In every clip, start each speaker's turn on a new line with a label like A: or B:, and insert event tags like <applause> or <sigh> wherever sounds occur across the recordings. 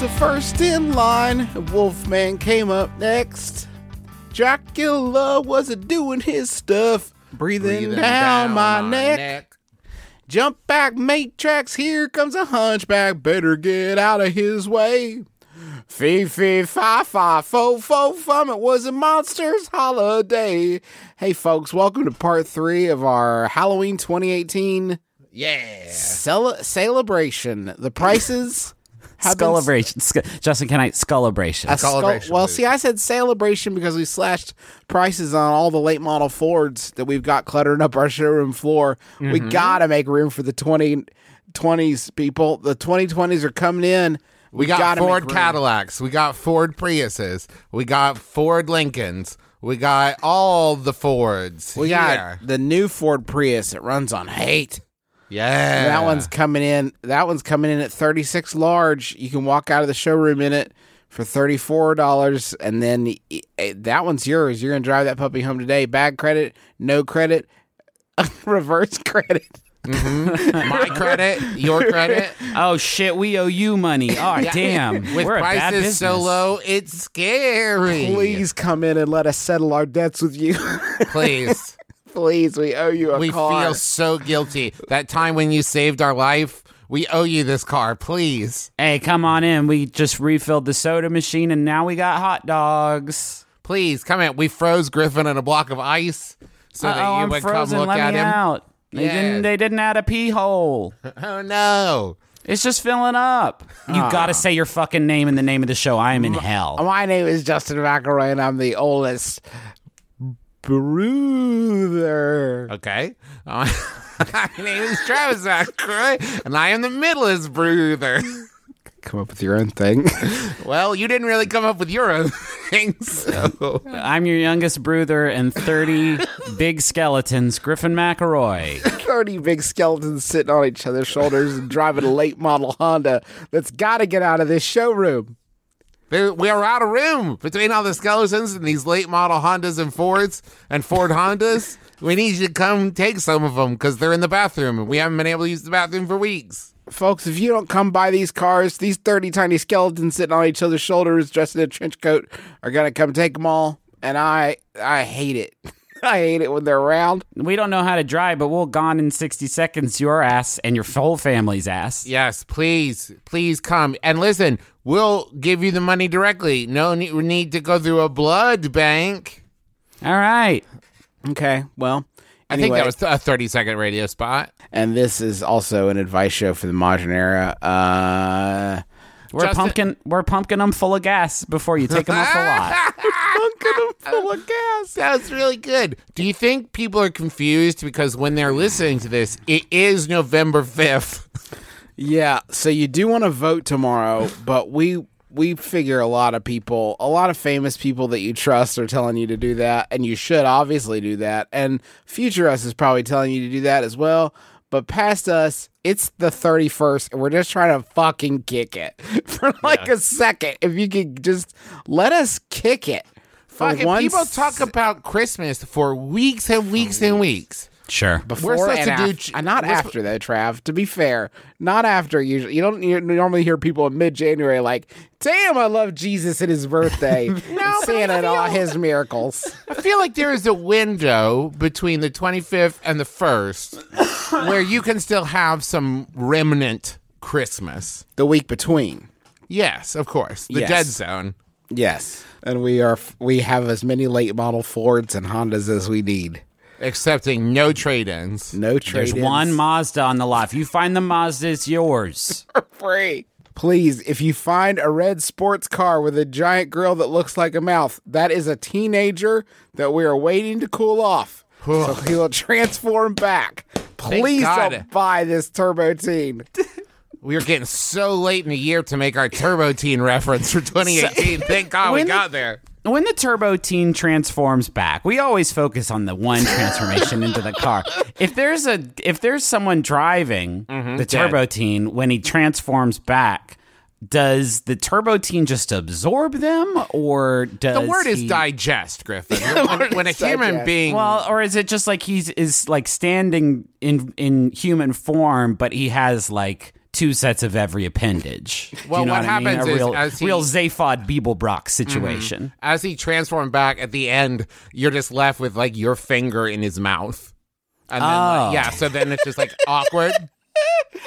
A: Was the first in line. Wolfman came up next. Dracula was a doing his stuff, breathing, down, my, neck. Jump back, matrix. Here comes a hunchback. Better get out of his way. Fee fee fi fi fo fo fum. It was a monster's holiday. Hey, folks, welcome to part three of our Halloween 2018
B: Yeah.
A: cel- celebration. The prices have been
C: Scullibration. Sc- Justin, can I Scullibration?
A: A skull-
B: Celebration,
A: well,
B: please.
A: see, I said celebration because we slashed prices on all the late model Fords that we've got cluttering up our showroom floor. We
B: Mm-hmm.
A: got to make room for the 2020s, people. The 2020s are coming in.
B: We got
A: gotta
B: Ford. Cadillacs. We got Ford Priuses. We got Ford Lincolns. We got all the Fords.
A: We got
B: here.
A: the new Ford Prius. It runs on hate.
B: Yeah.
A: That one's coming in. That one's coming in at 36 large. You can walk out of the showroom in it for $34 and then eh, that one's yours. You're going to drive that puppy home today. Bad credit, no credit, <laughs> reverse credit.
B: my <laughs> credit, your credit.
C: oh shit, we owe you money. Oh damn, <laughs>
B: With
C: we're
B: prices so low, it's scary.
A: Please come in and let us settle our debts with you.
B: Please.
A: Please, we owe you a
B: we
A: car.
B: We feel so guilty. That time when you saved our life, we owe you this car. Please.
C: Hey, come on in. We just refilled the soda machine, and now we got hot dogs.
B: Please come in. We froze Griffin in a block of ice so
C: Uh-oh,
B: that you
C: I'm
B: would
C: frozen.
B: come look
C: Let
B: at
C: me
B: him.
C: out. They
B: Yeah.
C: didn't. They didn't add a pee hole. <laughs>
B: Oh no.
C: It's just filling up. You uh. gotta say your fucking name and the name of the show. I am in hell.
A: My name is Justin McElroy, and I'm the oldest brother.
B: Okay. Uh, <laughs> my name is Travis McElroy, and I am the middleest brother.
A: Come up with your own thing. <laughs>
B: Well, you didn't really come up with your own thing, so.
C: I'm your youngest brother and 30 big skeletons, Griffin McElroy.
A: 30 big skeletons sitting on each other's shoulders and driving a late model Honda that's got to get out of this showroom.
B: There- We are out of room between all the skeletons and these late model Hondas and Fords and Ford Hondas. We need you to come take some of them because they're in the bathroom and we haven't been able to use the bathroom for weeks.
A: Folks, if you don't come by these cars, these 30 tiny skeletons sitting on each other's shoulders dressed in a trench coat are going to come take them all. And I I hate it. <laughs> I hate it when they're around.
C: We don't know how to drive, but we'll gone in 60 seconds your ass and your whole family's ass.
B: Yes, please, please come. And listen, we'll give you the money directly. No need to go through a blood bank.
C: All right.
A: Okay, well,
B: I think that was a 30 second radio spot.
A: and this is also an advice show for the modern era. Uh,
C: We're
B: Justin-
C: pumpkin we're pumpkin them full of gas before you take them off the lot. <laughs>
A: pumpkin them full of gas.
B: That's really good. Do you think people are confused because when they're listening to this, it is November 5th?
A: Yeah, so you do want to vote tomorrow, but we we figure a lot of people, a lot of famous people that you trust are telling you to do that, and you should obviously do that. And future us is probably telling you to do that as well. But past us, it's the 31st, and we're just trying to fucking kick it <laughs> for like a second. If you could just let us kick it. For
B: Fucking
A: once,
B: people talk about Christmas for weeks and weeks and weeks.
C: Sure.
A: before
B: supposed
A: and
B: to do
A: af-
B: ch-
A: uh, not
B: we're sp-
A: after though, Trav. To be fair, not after. Usually, you don't you normally hear people in mid-January like, "Damn, I love Jesus and His birthday, <laughs> and
B: but
A: Santa and all His miracles."
B: I feel like there is a window between the 25th and the 1st <laughs> where you can still have some remnant Christmas.
A: the week between,
B: Yes, of course. The
A: Yes.
B: dead zone.
A: yes, and we are we have as many late model Fords and Hondas as we need.
B: Accepting no trade ins.
A: No trade ins.
C: There's one Mazda on the lot. If you find the Mazda, it's yours. <laughs>
A: For free. Please, if you find a red sports car with a giant grill that looks like a mouth, that is a teenager that we are waiting to cool off. so he will transform back. Please don't buy this Turbo Teen. <laughs>
B: We are getting so late in the year to make our Turbo Teen reference for <laughs> 2018. Thank God we got there.
C: When the turbo teen transforms back we always focus on the one transformation into the car <laughs> if there's a if there's someone driving
B: Mm-hmm.
C: the turbo teen when he transforms back does the turbo teen just absorb them or does <laughs>
B: The word is digest, Griffin. when, when a human
A: digest.
B: being.
C: well or is it just like he's is like standing in in human form but he has like two sets of every appendage
B: Well,
C: you know
B: what
C: I mean?
B: happens
C: a
B: is
C: real,
B: as he-
C: real Zaphod Beeblebrox mhm. situation
B: as he transformed back at the end, you're just left with like your finger in his mouth. And then, like,
C: Oh.
B: yeah, so then it's just like awkward, <laughs>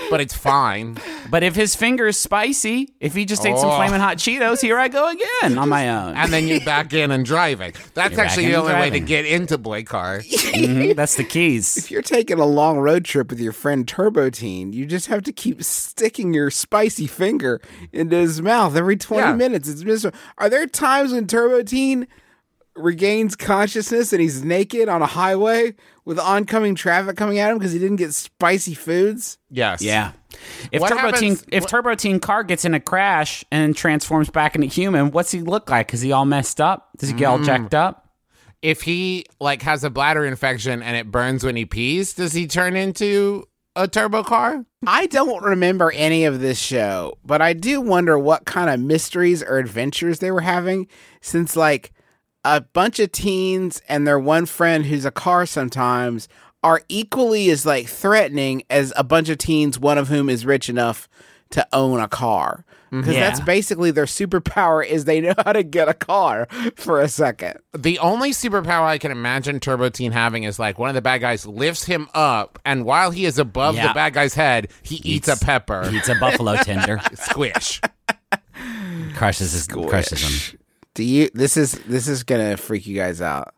B: but it's fine.
C: But if his finger is spicy, if he just takes some
B: Oh.
C: flaming hot Cheetos, here I go again on my own.
B: And then you're back in and driving. That's
C: You're
B: actually
C: back
B: the
C: in
B: only way to
C: driving.
B: get into Boy Car.
C: Mhm, that's the keys.
A: If you're taking a long road trip with your friend Turbo Teen, you just have to keep sticking your spicy finger into his mouth every 20
B: Yeah.
A: minutes. It's miserable. Are there times when Turbo Teen regains consciousness and he's naked on a highway with oncoming traffic coming at him because he didn't get spicy foods?
B: Yes.
C: Yeah. If
B: What
C: Turbo Teen if
B: what-
C: Turbo Teen car gets in a crash and transforms back into human, what's he look like? Is he all messed up? Does he get
B: Mm.
C: all jacked up?
B: If he like has a bladder infection and it burns when he pees, does he turn into a turbo car?
A: I don't remember any of this show, but I do wonder what kind of mysteries or adventures they were having since like a bunch of teens and their one friend who's a car sometimes are equally as like threatening as a bunch of teens one of whom is rich enough to own a car. Mm-hmm. Because
C: Yeah.
A: that's basically their superpower is they know how to get a car <laughs> for a second.
B: The only superpower I can imagine Turbo Teen having is like one of the bad guys lifts him up, and while he is above
C: Yeah.
B: the bad guy's head, he eats, a pepper.
C: He eats a buffalo <laughs> tender.
B: Squish.
C: crushes his crushes him.
A: Do you this is this is gonna freak you guys out.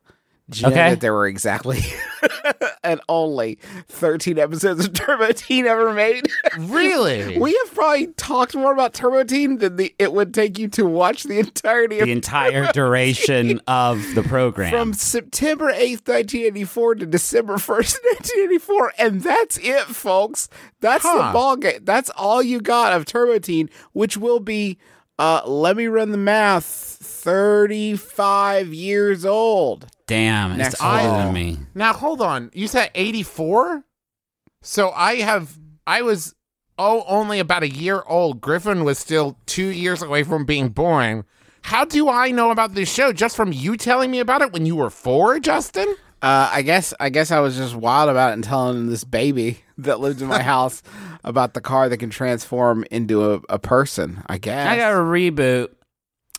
A: Did you know that there were exactly <laughs> and only 13 episodes of Turbo Teen ever made? <laughs>
B: really?
A: we have probably talked more about Turbo Teen than the, it would take you to watch the entirety of
C: The entire duration of the program.
A: from September 8th, 1984 to December 1st, 1984. <laughs> And that's it, folks. That's the ball game. That's all you got of Turbo Teen, which will be, uh, let me run the math, 35 years old.
C: Damn,
A: Next
C: it's older
A: fall.
C: than me.
B: Now hold on. You said 84? So I have I was oh only about a year old. Griffin was still 2 years away from being born. How do I know about this show just from you telling me about it when you were 4, Justin?
A: Uh, I guess I guess I was just wild about it and telling this baby <laughs> that lived in my <laughs> house about the car that can transform into a, a person. I guess.
C: I got a reboot,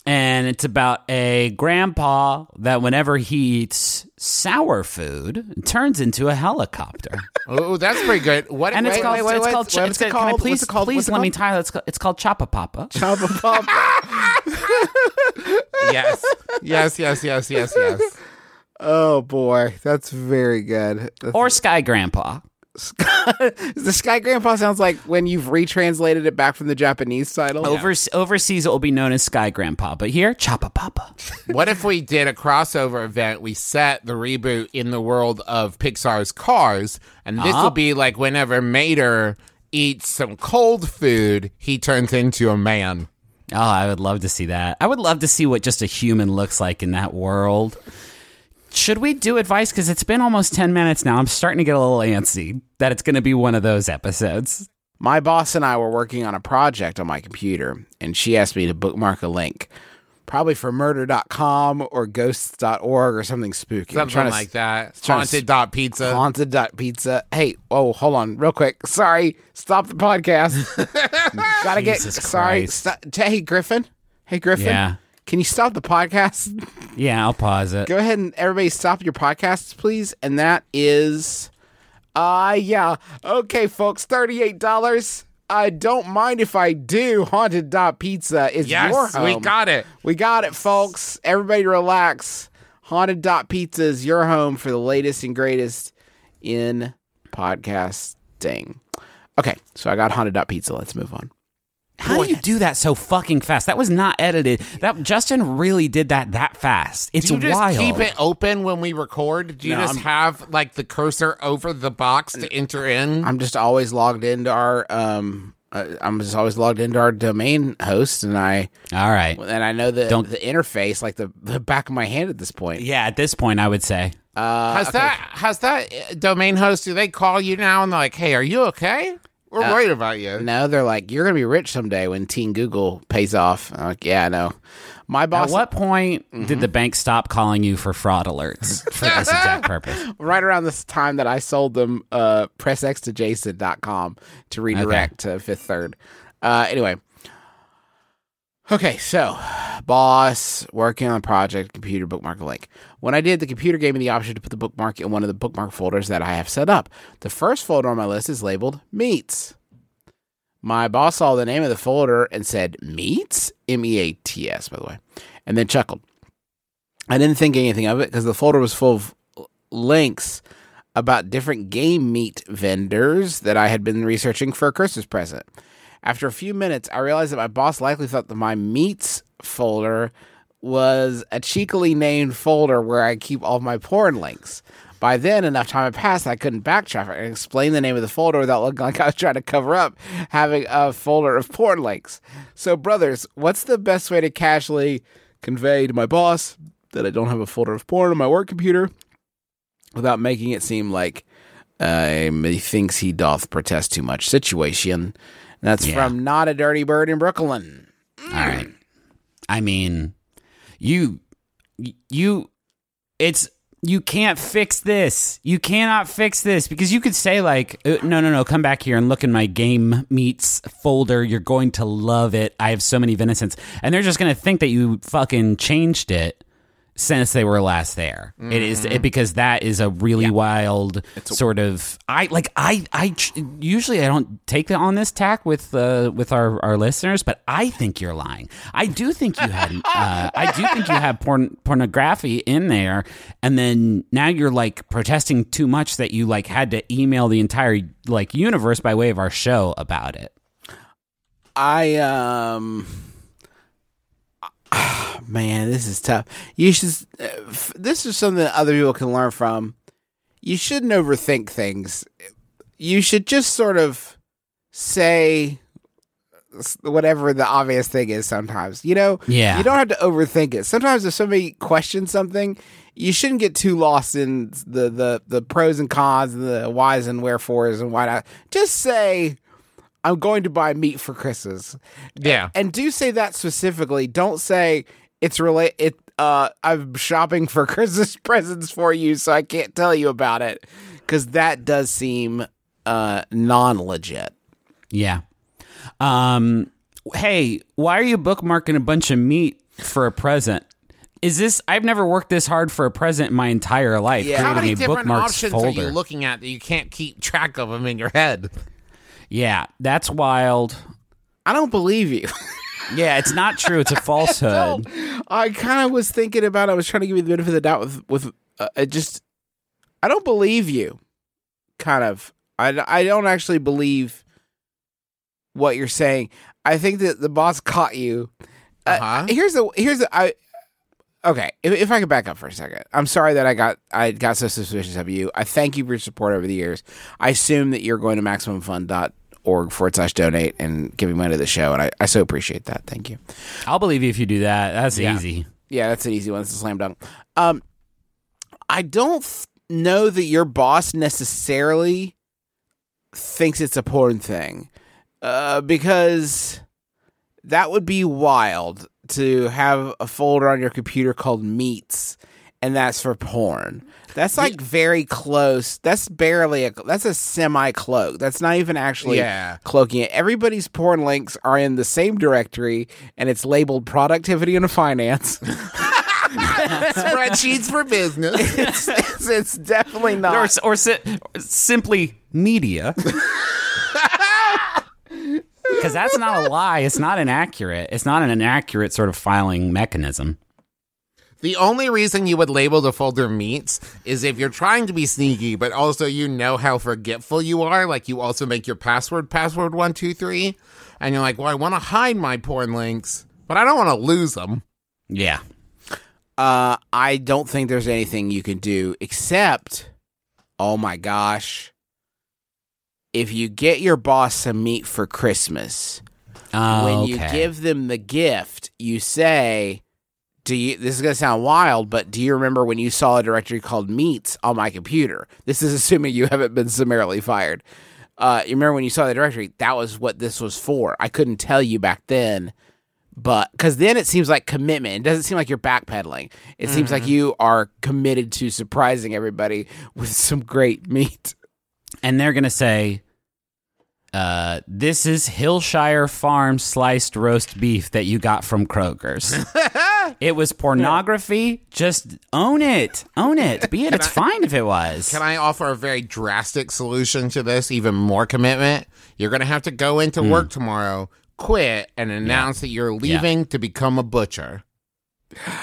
C: and it's about a grandpa that whenever he eats sour food, turns into a helicopter. <laughs>
B: Oh, that's pretty good. What
C: And it's
A: Wait,
C: called,
A: wait, wait,
C: it's called,
A: What's
C: it's
A: it
C: Can I
A: called?
C: please,
A: What's it called?
C: please
A: What's it
C: let me
A: called?
C: title? It's called, it's called Choppa Papa. <laughs>
A: Chubba Papa. <laughs>
B: yes. Yes, yes, yes, yes, yes.
A: oh boy, that's very good. That's-
C: Or Sky Grandpa. <laughs>
A: the Sky Grandpa sounds like when you've retranslated it back from the Japanese title.
C: Overs- Overseas, it will be known as Sky Grandpa, but here, Choppa Papa. <laughs>
B: What if we did a crossover event? We set the reboot in the world of Pixar's Cars, and this
C: Ah.
B: will be like whenever Mater eats some cold food, he turns into a man.
C: Oh, I would love to see that. I would love to see what just a human looks like in that world. Should we do advice? Because it's been almost 10 minutes now. I'm starting to get a little antsy that it's going to be one of those episodes.
A: My boss and I were working on a project on my computer, and she asked me to bookmark a link, probably for murder.com or ghosts.org or something spooky. I'm
B: Something
A: trying to
B: like that.
A: trying to
B: Haunted dot pizza.
A: Haunted.pizza. Hey, oh, hold on, real quick. Sorry, stop the podcast. <laughs> Gotta get.
C: Jesus
A: Sorry.
C: Christ.
A: Stop. Hey, Griffin. Hey, Griffin.
C: Yeah.
A: Can you stop the podcast?
C: Yeah, I'll pause it.
A: Go ahead and everybody stop your podcasts, please. And that is, uh, yeah. Okay, folks, $38. I don't mind if I do. Haunted.pizza is your
B: yes,
A: home.
B: we got it.
A: We got it, folks. Everybody relax. Haunted Dot Pizza is your home for the latest and greatest in podcasting. Okay, so I got Haunted Dot Pizza. Let's move on.
C: How do you do that so fucking fast? That was not edited. That Justin really did that that fast. It's
B: Do you just
C: wild.
B: keep it open when we record? Do you
A: No,
B: just
A: I'm-
B: have like the cursor over the box to enter in?
A: I'm just always logged into our um. Uh, I'm just always logged into our domain host, and I
C: All right.
A: and I know the
C: Don't-
A: the interface like the, the back of my hand at this point.
C: Yeah, at this point, I would say.
A: Uh,
B: has
A: okay.
B: that has that uh, domain host? Do they call you now and they're like, "Hey, are you okay? We're
A: Uh,
B: worried about you."
A: No, they're like, you're gonna be rich someday when Teen Google pays off. I'm like, yeah, I know. My boss,
C: At what point
A: Mm-hmm.
C: did the bank stop calling you for fraud alerts for this exact <laughs> purpose?
A: right around this time that I sold them uh, pressxtojason.com to redirect to Fifth Third. Uh, anyway, okay, so boss working on a project, computer bookmark link. When I did, the computer gave me the option to put the bookmark in one of the bookmark folders that I have set up. The first folder on my list is labeled Meats. My boss saw the name of the folder and said, Meats? M E A T S, by the way, and then chuckled. I didn't think anything of it because the folder was full of links about different game meat vendors that I had been researching for a Christmas present. After a few minutes, I realized that my boss likely thought that my meats folder was a cheekily named folder where I keep all of my porn links. By then, enough time had passed that I couldn't backtrack and explain the name of the folder without looking like I was trying to cover up having a folder of porn links. So, brothers, what's the best way to casually convey to my boss that I don't have a folder of porn on my work computer without making it seem like um, he thinks he doth protest too much situation? That's
C: Yeah.
A: from Not a Dirty Bird in Brooklyn.
C: All right. I mean, you, you, it's, you can't fix this. You cannot fix this because you could say, like, uh, no, no, no, come back here and look in my game meets folder. You're going to love it. I have so many venison. And they're just going to think that you fucking changed it since they were last there. It is it, because that is a really wild sort of. I like I I usually I don't take the, on this tack with uh, with our, our listeners, but I think you're lying. I do think you had uh, <laughs> I do think you have porn pornography in there, and then now you're like protesting too much that you like had to email the entire like universe by way of our show about it.
A: I um <sighs> man, this is tough. You should uh, this is something that other people can learn from. You shouldn't overthink things. You should just sort of say whatever the obvious thing is sometimes. You know?
C: Yeah.
A: You don't have to overthink it. Sometimes if somebody questions something, you shouldn't get too lost in the the the pros and cons, the whys and wherefores and why not. Just say I'm going to buy meat for Chris's.
B: Yeah.
A: And do say that specifically. Don't say it's relate it uh I'm shopping for <laughs> Christmas presents for you so I can't tell you about it cuz that does seem uh non-legit.
C: Yeah. Um. Hey, why are you bookmarking a bunch of meat for a present? Is this? I've never worked this hard for a present in my entire life.
A: Yeah.
B: How many different options
C: folder.
B: are you looking at that you can't keep track of them in your head?
C: Yeah, that's wild.
A: I don't believe you. <laughs>
C: Yeah, it's not true. It's a <laughs> falsehood.
A: I kind of was thinking about. I was trying to give you the benefit of the doubt with with uh, it just. I don't believe you. Kind of. I I don't actually believe what you're saying. I think that the boss caught you. Uh,
B: Uh-huh.
A: Here's the here's the I. Okay, if, if I could back up for a second, I'm sorry that I got I got so suspicious of you. I thank you for your support over the years. I assume that you're going to maximumfun.org forward slash donate and giving money to the show, and I, I so appreciate that. Thank you.
C: I'll believe you if you do that. That's
A: Yeah.
C: easy.
A: Yeah, that's an easy one. It's a slam dunk. Um, I don't th- know that your boss necessarily thinks it's a porn thing, uh, because that would be wild to have a folder on your computer called Meats, and that's for porn. That's like very close. That's barely a. That's a semi cloak. That's not even actually
B: Yeah.
A: cloaking it. Everybody's porn links are in the same directory, and it's labeled productivity and finance. <laughs> <laughs>
B: Spreadsheets for business.
A: it's, it's, it's definitely not.
C: or, si- or simply media. <laughs> Because that's not a lie. It's not inaccurate. It's not an inaccurate sort of filing mechanism.
B: The only reason you would label the folder meats is if you're trying to be sneaky, but also you know how forgetful you are. Like you also make your password password one two three, and you're like, well, I want to hide my porn links, but I don't want to lose them.
C: Yeah.
A: Uh, I don't think there's anything you can do except, oh my gosh, if you get your boss some meat for Christmas,
C: Oh,
A: when you
C: okay.
A: give them the gift, you say, "Do you?" This is gonna sound wild, but do you remember when you saw a directory called Meats on my computer? This is <laughs> assuming you haven't been summarily fired. Uh, you remember when you saw the directory? That was what this was for. I couldn't tell you back then, but because then it seems like commitment. It doesn't seem like you're backpedaling. It seems like you are committed to surprising everybody with some great meat.
C: And they're gonna say, uh, "This is Hillshire Farm sliced roast beef that you got from Kroger's. <laughs> it was pornography. Just own it, own it. Be it. It's fine if it was.
B: Can I offer a very drastic solution to this? Even more commitment. You're going to have to go into work tomorrow, quit, and announce that you're leaving to become a butcher.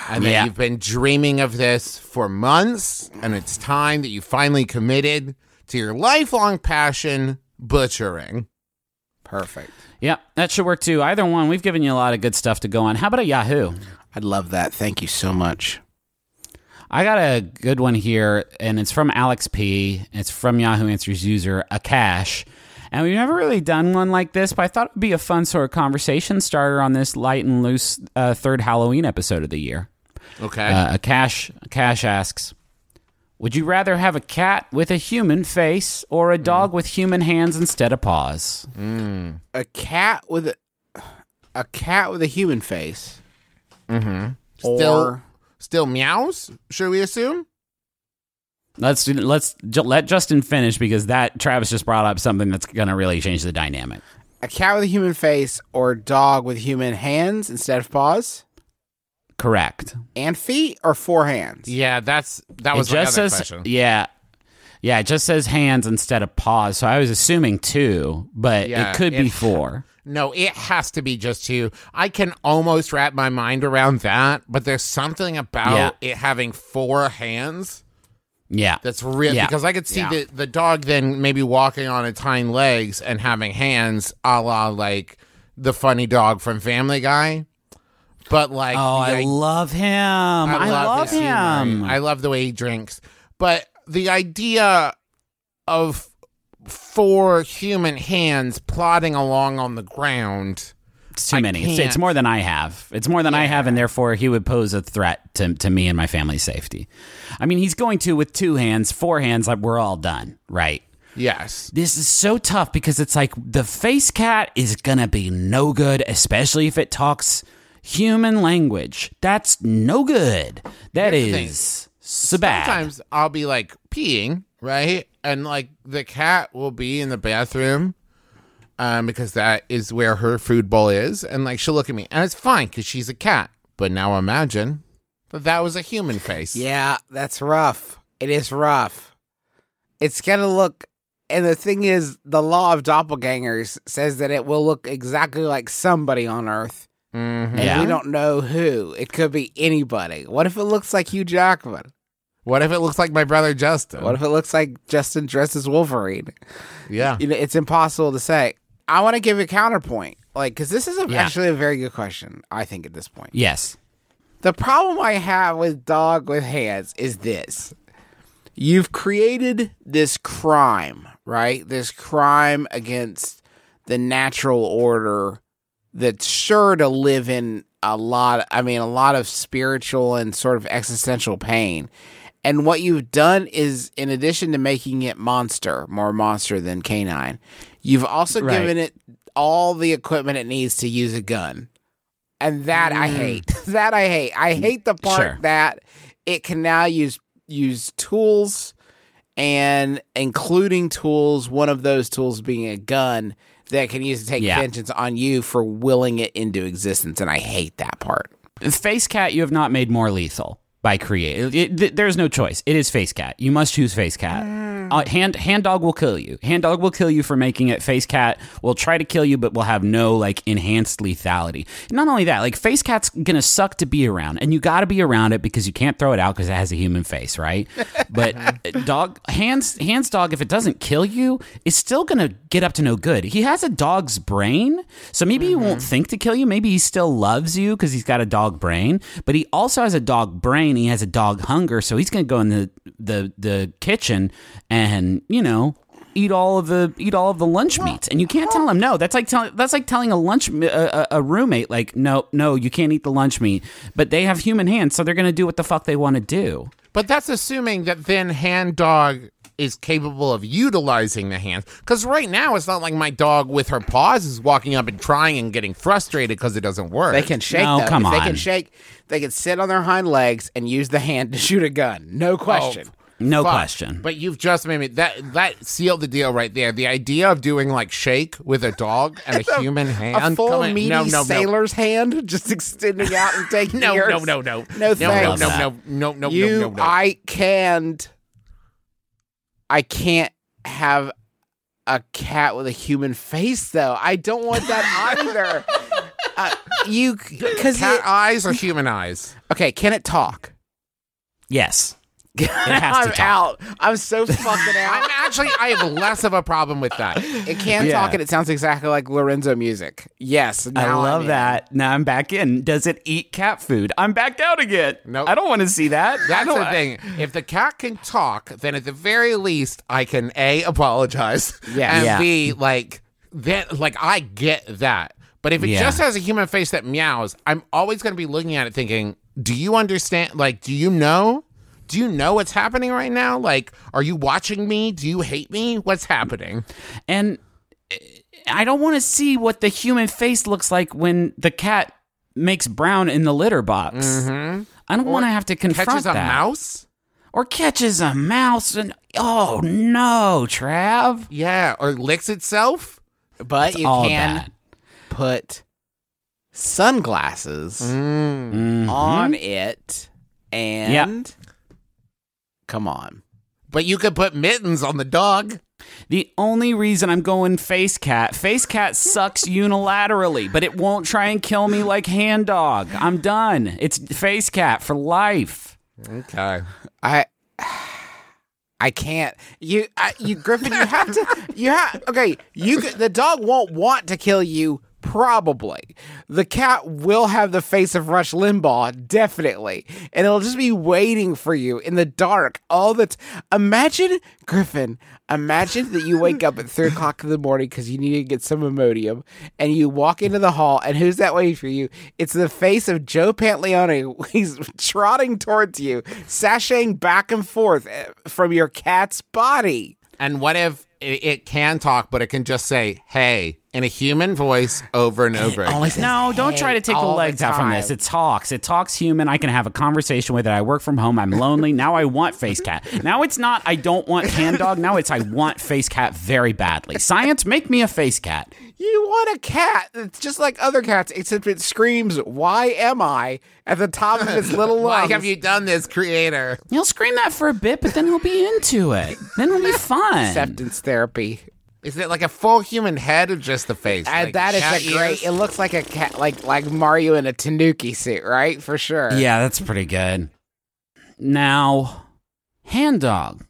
B: And that
C: Yeah.
B: you've been dreaming of this for months, and it's time that you finally committed to your lifelong passion, butchering.
A: Perfect.
C: yeah, that should work too. Either one. We've given you a lot of good stuff to go on. How about a Yahoo?
A: I'd love that. Thank you so much.
C: I got a good one here, and it's from Alex P. It's from Yahoo Answers user Akash. And we've never really done one like this, but I thought it would be a fun sort of conversation starter on this light and loose uh, third Halloween episode of the year.
B: Okay.
C: Uh, Akash, Akash asks Would you rather have a cat with a human face or a dog with human hands instead of paws?
A: A cat with a a cat with a human face. Mm-hmm.
B: Still,
A: Or
B: still meows. Should we assume?
C: Let's let's ju- let Justin finish because that Travis just brought up something that's going to really change the dynamic.
A: a cat with a human face or a dog with human hands instead of paws
C: Correct.
A: and feet or four hands.
B: Yeah, that's that was
C: it
B: my
C: just
B: other
C: says
B: question.
C: yeah yeah it just says hands instead of paws so i was assuming two but
B: Yeah,
C: it could
B: it-
C: be four
B: No, it has to be just two. I can almost wrap my mind around that, but there's something about
C: Yeah.
B: it having four hands
C: yeah
B: that's real
C: Yeah.
B: because I could see
A: Yeah.
B: the, the dog then maybe walking on its hind legs and having hands a la like the funny dog from Family Guy. But like
C: oh i
B: i-
C: love him i, love,
B: his humor.
C: him
B: I love the way he drinks. But the idea of four human hands plodding along on the ground.
C: it's too
B: I
C: many it's, it's more than i have it's more than i have and therefore he would pose a threat to, to me and my family's safety i mean he's going to with two hands four hands like we're all done right
B: Yes.
C: this is so tough because it's like the face cat is gonna be no good, especially if it talks human language. That's no good. That
B: Here's
C: is so bad.
B: Sometimes I'll be like peeing, right? And like the cat will be in the bathroom um, because that is where her food bowl is. And like she'll look at me and it's fine because she's a cat. But now imagine that that was a human face.
A: Yeah, that's rough. It is rough. It's gonna look, and the thing is, the law of doppelgangers says that it will look exactly like somebody on Earth,
B: Mhm.
A: and
C: Yeah.
A: we don't know who. It could be anybody. What if it looks like Hugh Jackman?
B: What if it looks like my brother Justin?
A: What if it looks like Justin dressed as Wolverine?
B: yeah.
A: You know, it's impossible to say. I want to give a counterpoint, like, because this is a,
C: Yeah.
A: actually a very good question. I think at this point.
C: yes.
A: The problem I have with dog with hands is this. You've created this crime, right? This crime against the natural order that's sure to live in a lot I mean a lot of spiritual and sort of existential pain. And what you've done is in addition to making it monster, more monster than canine, you've also
C: Right.
A: given it all the equipment it needs to use a gun. And that I mm. hate. <laughs> that I hate. I mm. hate the part
C: Sure.
A: that it can now use use tools and including tools, one of those tools being a gun that can use to take
C: Yeah.
A: vengeance on you for willing it into existence. And I hate that part.
C: Face cat, you have not made more lethal. By create. It, th- there's no choice. It is face cat. You must choose face cat. Uh, hand hand dog will kill you. Hand dog will kill you for making it. Face cat will try to kill you, but will have no like enhanced lethality. Not only that, like face cat's gonna suck to be around, and you got to be around it because you can't throw it out because it has a human face, right? <laughs> But uh, dog hands hands dog, if it doesn't kill you, is still gonna get up to no good. He has a dog's brain, so maybe he won't think to kill you. Maybe he still loves you because he's got a dog brain, but he also has a dog brain. He has a dog hunger, so he's gonna go in the the the kitchen and you know eat all of the eat all of the lunch meats. And you can't tell him no. That's like telling that's like telling a lunch a, a roommate like no no you can't eat the lunch meat. But they have human hands so they're going to do what the fuck they want to do.
B: But that's assuming that then hand dog is capable of utilizing the hands. Because right now, it's not like my dog with her paws is walking up and trying and getting frustrated because it doesn't work.
A: They can shake.
C: No,
A: though.
C: come
A: If They
C: on.
A: can shake. They can sit on their hind legs and use the hand to shoot a gun. No oh, question.
C: no
B: Fuck.
C: question
B: But you've just made me that that sealed the deal right there. The idea of doing like shake with a dog and a, <laughs> human hand.
A: a full
B: coming-
A: meaty
B: no, no, no.
A: sailor's hand just extending out and <laughs> taking
B: No,
A: yours.
B: no, no, no,
A: No
B: no,
A: thanks.
B: no, no, no, no,
A: you,
B: no, no, no.
A: I can't. I can't have a cat with a human face, though. I don't want that either. <laughs> uh, you because
B: Cat eyes or human eyes?
A: okay, can it talk?
C: yes it has to <laughs>
A: I'm
C: talk.
A: out. I'm so <laughs> fucking out.
B: I'm actually I have less of a problem with that.
A: It can
C: Yeah.
A: talk and it sounds exactly like Lorenzo Music. Yes,
C: I
A: now I'm
C: love that. Now I'm back in. Does it eat cat food? I'm back out again.
B: Nope.
C: I don't want to see that.
B: That's
C: don't-
B: the thing. If the cat can talk, then at the very least I can a apologize
A: Yeah.
B: and
C: Yeah.
B: b like then like I get that. But if it
C: Yeah.
B: just has a human face that meows, I'm always going to be looking at it thinking, do you understand? Like, do you know? Do you know what's happening right now? Like, are you watching me? Do you hate me? What's happening?
C: And uh, I don't want to see what the human face looks like when the cat makes brown in the litter box. I don't want to have to confront
B: Catches a
C: that.
B: mouse?
C: or catches a mouse and oh no, Trav.
B: Yeah, or licks itself?
A: But you
C: all
A: can put sunglasses
B: Mm.
A: on it and come on.
B: But you could put mittens on the dog.
C: The only reason I'm going face cat, face cat sucks unilaterally, but it won't try and kill me like hand dog. I'm done. It's face cat for life.
B: Okay.
A: I I can't. You I, you Griffin, you have to you have okay, you the dog won't want to kill you probably. The cat will have the face of Rush Limbaugh definitely. And it'll just be waiting for you in the dark all the t- Imagine Griffin, imagine that you wake up at 3 o'clock in the morning because you need to get some Imodium and you walk into the hall and who's that waiting for you? It's the face of Joe Pantoliano. <laughs> He's trotting towards you, sashaying back and forth eh, from your cat's body.
B: And what if it, it can talk, but it can just say, hey, in a human voice over and over again?
C: No, don't try to take the
A: all the
C: legs out from this. It talks. It talks human. I can have a conversation with it. I work from home. I'm lonely. <laughs> Now I want face cat. Now it's not I don't want hand dog. Now it's I want face cat very badly. Science, make me a face cat.
A: You want a cat that's just like other cats, except it screams, Why am I? at the top of its little <laughs>
B: Why have you done this, creator?
C: He'll scream that for a bit, but then he'll be into it. Then it'll be <laughs> fun.
A: Acceptance therapy.
B: Is it like a full human head or just the face?
A: Uh,
B: Like
A: that is
B: cat
A: a great. It looks like a cat, like like Mario in a Tanuki suit, right? For sure.
C: Yeah, that's pretty good. Now, hand dog.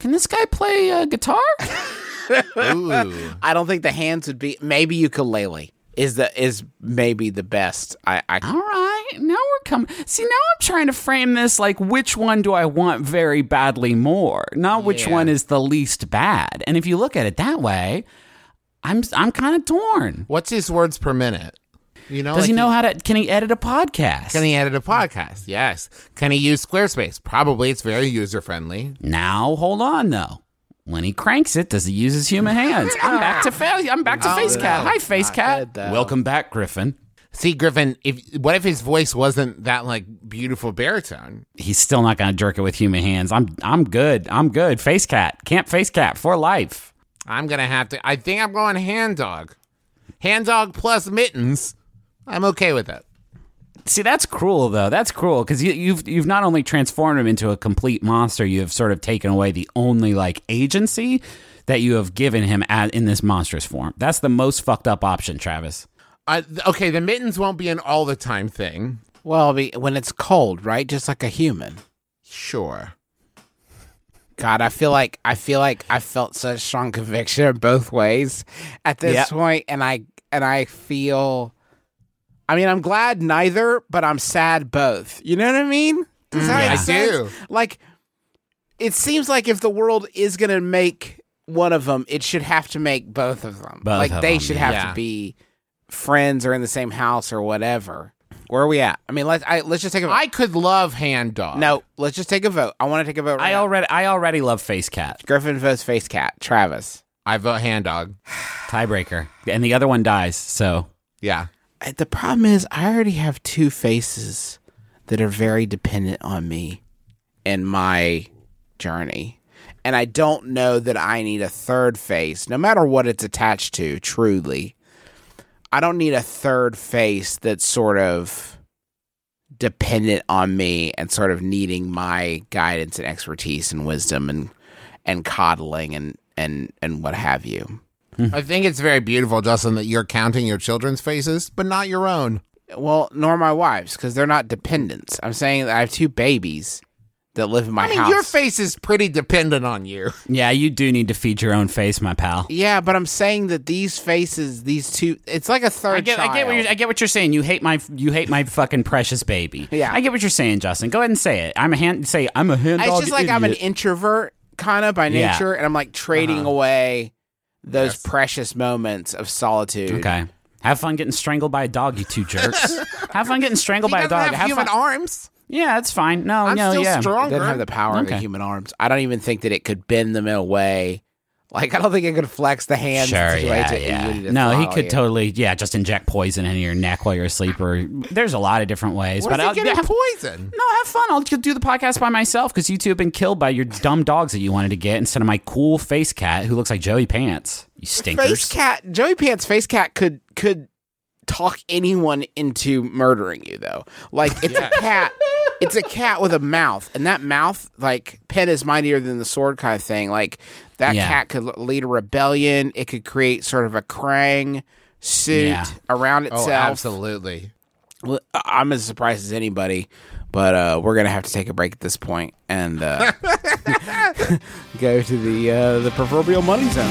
C: Can this guy play uh, guitar? <laughs>
B: Ooh.
A: I don't think the hands would be. Maybe ukulele is the is maybe the best. I, I
C: All right, now we're coming. See, now I'm trying to frame this like which one do I want very badly more, not which
A: Yeah.
C: one is the least bad. And if you look at it that way, I'm I'm kind of torn.
B: What's his words per minute? You know,
C: Does
B: like
C: he know how to? Can he edit a podcast?
B: Can he edit a podcast? Yes. Can he use Squarespace? Probably. It's very user friendly.
C: Now hold on though. When he cranks it, does he use his human hands? I'm back to fa- I'm back to face cat. Hi, face cat. Welcome back, Griffin.
B: See, Griffin, if what if his voice wasn't that like beautiful baritone?
C: He's still not gonna jerk it with human hands. I'm I'm good. I'm good. Face cat. Can't face cat for life.
B: I'm gonna have to. I think I'm going hand dog. Hand dog plus mittens. I'm okay with it.
C: See, that's cruel though. That's cruel because you, you've you've not only transformed him into a complete monster, you have sort of taken away the only like agency that you have given him at, in this monstrous form. That's the most fucked up option, Travis.
B: Uh, okay, the mittens won't be an all the time thing.
A: Well, be- when it's cold, right? Just like a human.
B: Sure.
A: God, I feel like I feel like I felt such strong conviction both ways at this
C: Yep.
A: point, and I and I feel. I mean, I'm glad neither, but I'm sad both. You know what I mean? Does that
B: Mm,
A: make
B: I do.
A: Like, it seems like if the world is gonna make one of them, it should have to make both of them.
C: Both
A: like
C: of
A: they
C: them,
A: should have
B: Yeah.
A: to be friends or in the same house or whatever. Where are we at? I mean, let's I, let's just take a vote.
B: I could love hand dog.
A: no, let's just take a vote. I want to take a vote. Right
C: I
A: now.
C: already I already love Face Cat
A: Griffin votes face cat. Travis.
B: I vote hand dog. <sighs>
C: tiebreaker, and the other one dies. So
B: Yeah.
A: The problem is, I already have two faces that are very dependent on me and my journey. And I don't know that I need a third face, no matter what it's attached to, truly. I don't need a third face that's sort of dependent on me and sort of needing my guidance and expertise and wisdom and and coddling and and and what have you.
B: I think it's very beautiful, Justin, that you're counting your children's faces, but not your own.
A: Well, nor my wife's because they're not dependents. I'm saying that I have two babies that live in my
B: I mean,
A: house.
B: your face is pretty dependent on you. <laughs>
C: yeah, you do need to feed your own face, my pal.
A: Yeah, but I'm saying that these faces, these two, it's like a third
C: I get, I get what
A: child.
C: you're, I get what you're saying. You hate my, you hate my fucking precious baby.
A: Yeah.
C: I get what you're saying, Justin. Go ahead and say it. I'm a hand. Say I'm a hand
A: It's
C: dog.
A: just like I'm an introvert kind of by
C: Yeah.
A: nature, and I'm like trading
B: Uh-huh.
A: away those
B: Yes.
A: precious moments of solitude.
C: Okay. Have fun getting strangled by a dog, you two jerks. <laughs> have fun getting strangled
B: He
C: by a dog.
B: have human
C: fun.
B: arms.
C: Yeah, that's fine. No,
B: I'm
C: no,
B: still
C: yeah.
A: It
B: stronger.
A: doesn't have the power of the human arms. I don't even think that it could bend them in a way. Like I don't think it could flex the hands.
C: Sure,
A: in such a way
C: yeah,
A: to-
C: yeah.
A: you
C: No, he could
A: you.
C: totally, yeah, just inject poison in your neck while you're asleep, or there's a lot of different ways.
B: Where's
C: but
B: he
C: I'll
B: getting
C: have, <laughs>
B: poison?
C: no, have fun. I'll do the podcast by myself because you two have been killed by your dumb dogs that you wanted to get instead of my cool face cat who looks like Joey Pants. You stinkers.
A: face cat joey pants face cat could could talk anyone into murdering you though like it's a cat it's a cat with a mouth and that mouth like pen is mightier than the sword kind of thing like that
C: Yeah.
A: cat could lead a rebellion it could create sort of a krang suit
C: Yeah.
A: around
B: Oh,
A: itself
B: absolutely.
A: I- i'm as surprised as anybody but uh, we're gonna have to take a break at this point and uh, <laughs> go to the uh, the proverbial money zone.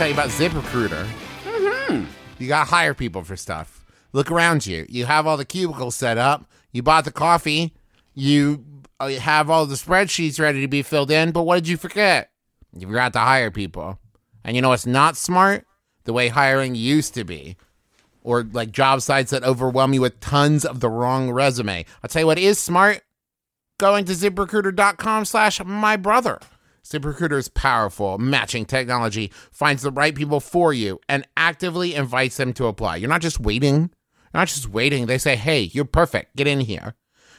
B: Tell you about ZipRecruiter. Mm-hmm. You got to hire people for stuff. Look around you. You have all the cubicles set up. You bought the coffee. You uh, have all the spreadsheets ready to be filled in. But what did you forget? You forgot to hire people. And you know it's not smart? The way hiring used to be. Or like job sites that overwhelm you with tons of the wrong resume. I'll tell you what is smart going to ziprecruiter.com slash my brother. ZipRecruiter's powerful matching technology finds the right people for you and actively invites them to apply. You're not just waiting. You're not just waiting. They say, hey, you're perfect. Get in here.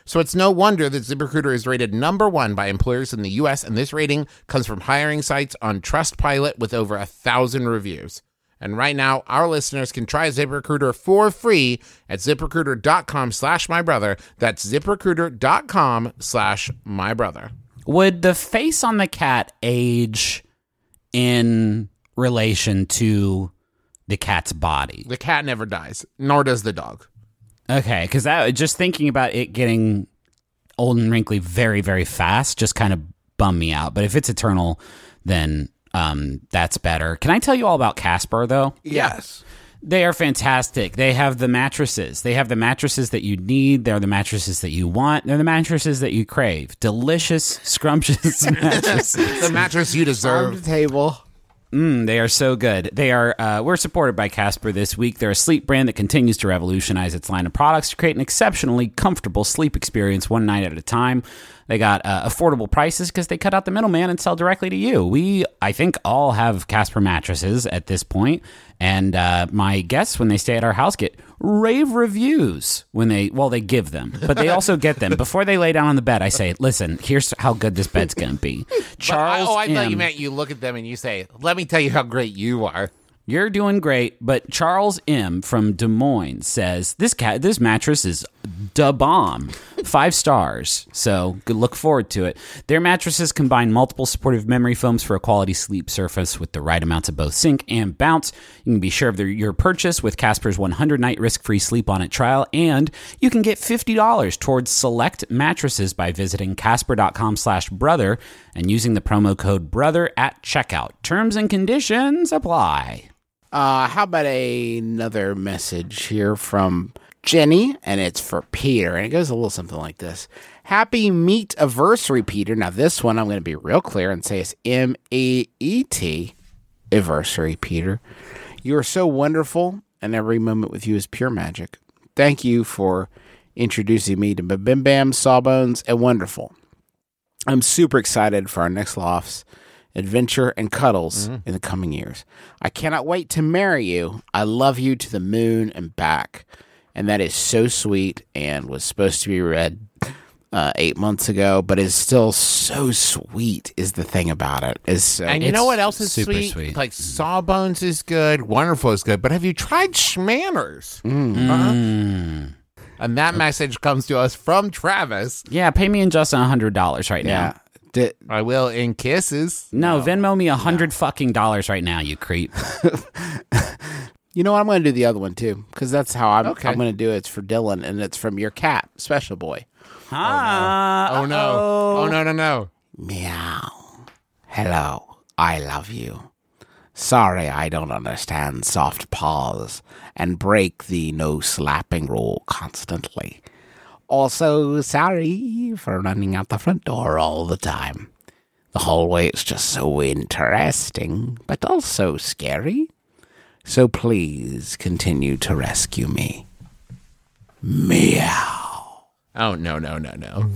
B: So it's no wonder that ZipRecruiter is rated number one by employers in the US, and this rating comes from hiring sites on Trustpilot with over a thousand reviews. And right now, our listeners can try ZipRecruiter for free at ziprecruiter.com slash my brother. That's ziprecruiter.com slash my brother.
C: Would the face on the cat age in relation to the cat's body?
B: The cat never dies, nor does the dog.
C: Okay, because that just thinking about it getting old and wrinkly very, very fast just kind of bummed me out. But if it's eternal, then um, that's better. Can I tell you all about Casper though?
A: Yes.
C: They are fantastic. They have the mattresses. They have the mattresses that you need. They're the mattresses that you want. They're the mattresses that you crave. Delicious, scrumptious <laughs> mattresses.
B: The mattress you
A: On
B: deserve.
A: the table.
C: Mm, they are so good. They are. Uh, we're supported by Casper this week. They're a sleep brand that continues to revolutionize its line of products to create an exceptionally comfortable sleep experience one night at a time. They got uh, affordable prices because they cut out the middleman and sell directly to you. We, I think, all have Casper mattresses at this point, and uh, my guests when they stay at our house get rave reviews when they well they give them, but they also get them before they lay down on the bed. I say, listen, here's how good this bed's gonna be. <laughs>
B: I,
C: Charles,
B: oh, I thought you meant you look at them and you say, "Let me tell you how great you are."
C: You're doing great, but Charles M from Des Moines says this cat this mattress is da bomb, five stars. So good look forward to it. Their mattresses combine multiple supportive memory foams for a quality sleep surface with the right amounts of both sink and bounce. You can be sure of their, your purchase with Casper's 100 night risk free sleep on it trial, and you can get fifty dollars towards select mattresses by visiting Casper.com/brother and using the promo code brother at checkout. Terms and conditions apply.
A: Uh, how about another message here from Jenny, and it's for Peter, and it goes a little something like this: Happy meet anniversary, Peter. Now this one I'm going to be real clear and say it's M E E T anniversary, Peter. You are so wonderful, and every moment with you is pure magic. Thank you for introducing me to Bim Bam, Sawbones, and Wonderful. I'm super excited for our next lofts adventure and cuddles mm-hmm. in the coming years. I cannot wait to marry you. I love you to the moon and back. And that is so sweet and was supposed to be read uh, eight months ago, but is still so sweet. Is the thing about it is so.
B: And you know what else is
C: super
B: sweet?
C: sweet.
B: Like Sawbones is good, Wonderful is good, but have you tried Schmanners? Uh-huh. And that message comes to us from Travis.
C: Yeah, pay me and Justin a hundred dollars right
A: yeah.
C: now.
A: Di-
B: I will in kisses.
C: No, Venmo me a hundred fucking dollars right now, you creep. <laughs>
A: you know what? I'm going to do the other one too because that's how I'm.
B: Okay.
A: I'm going to do it. It's for Dylan, and it's from your cat, Special Boy.
C: Ah,
B: Oh no. Oh no no no.
A: Meow. Hello, I love you. Sorry, I don't understand soft paws and break the no slapping rule constantly. Also, sorry for running out the front door all the time. The hallway is just so interesting, but also scary. So please continue to rescue me. Meow.
B: Oh no no no no.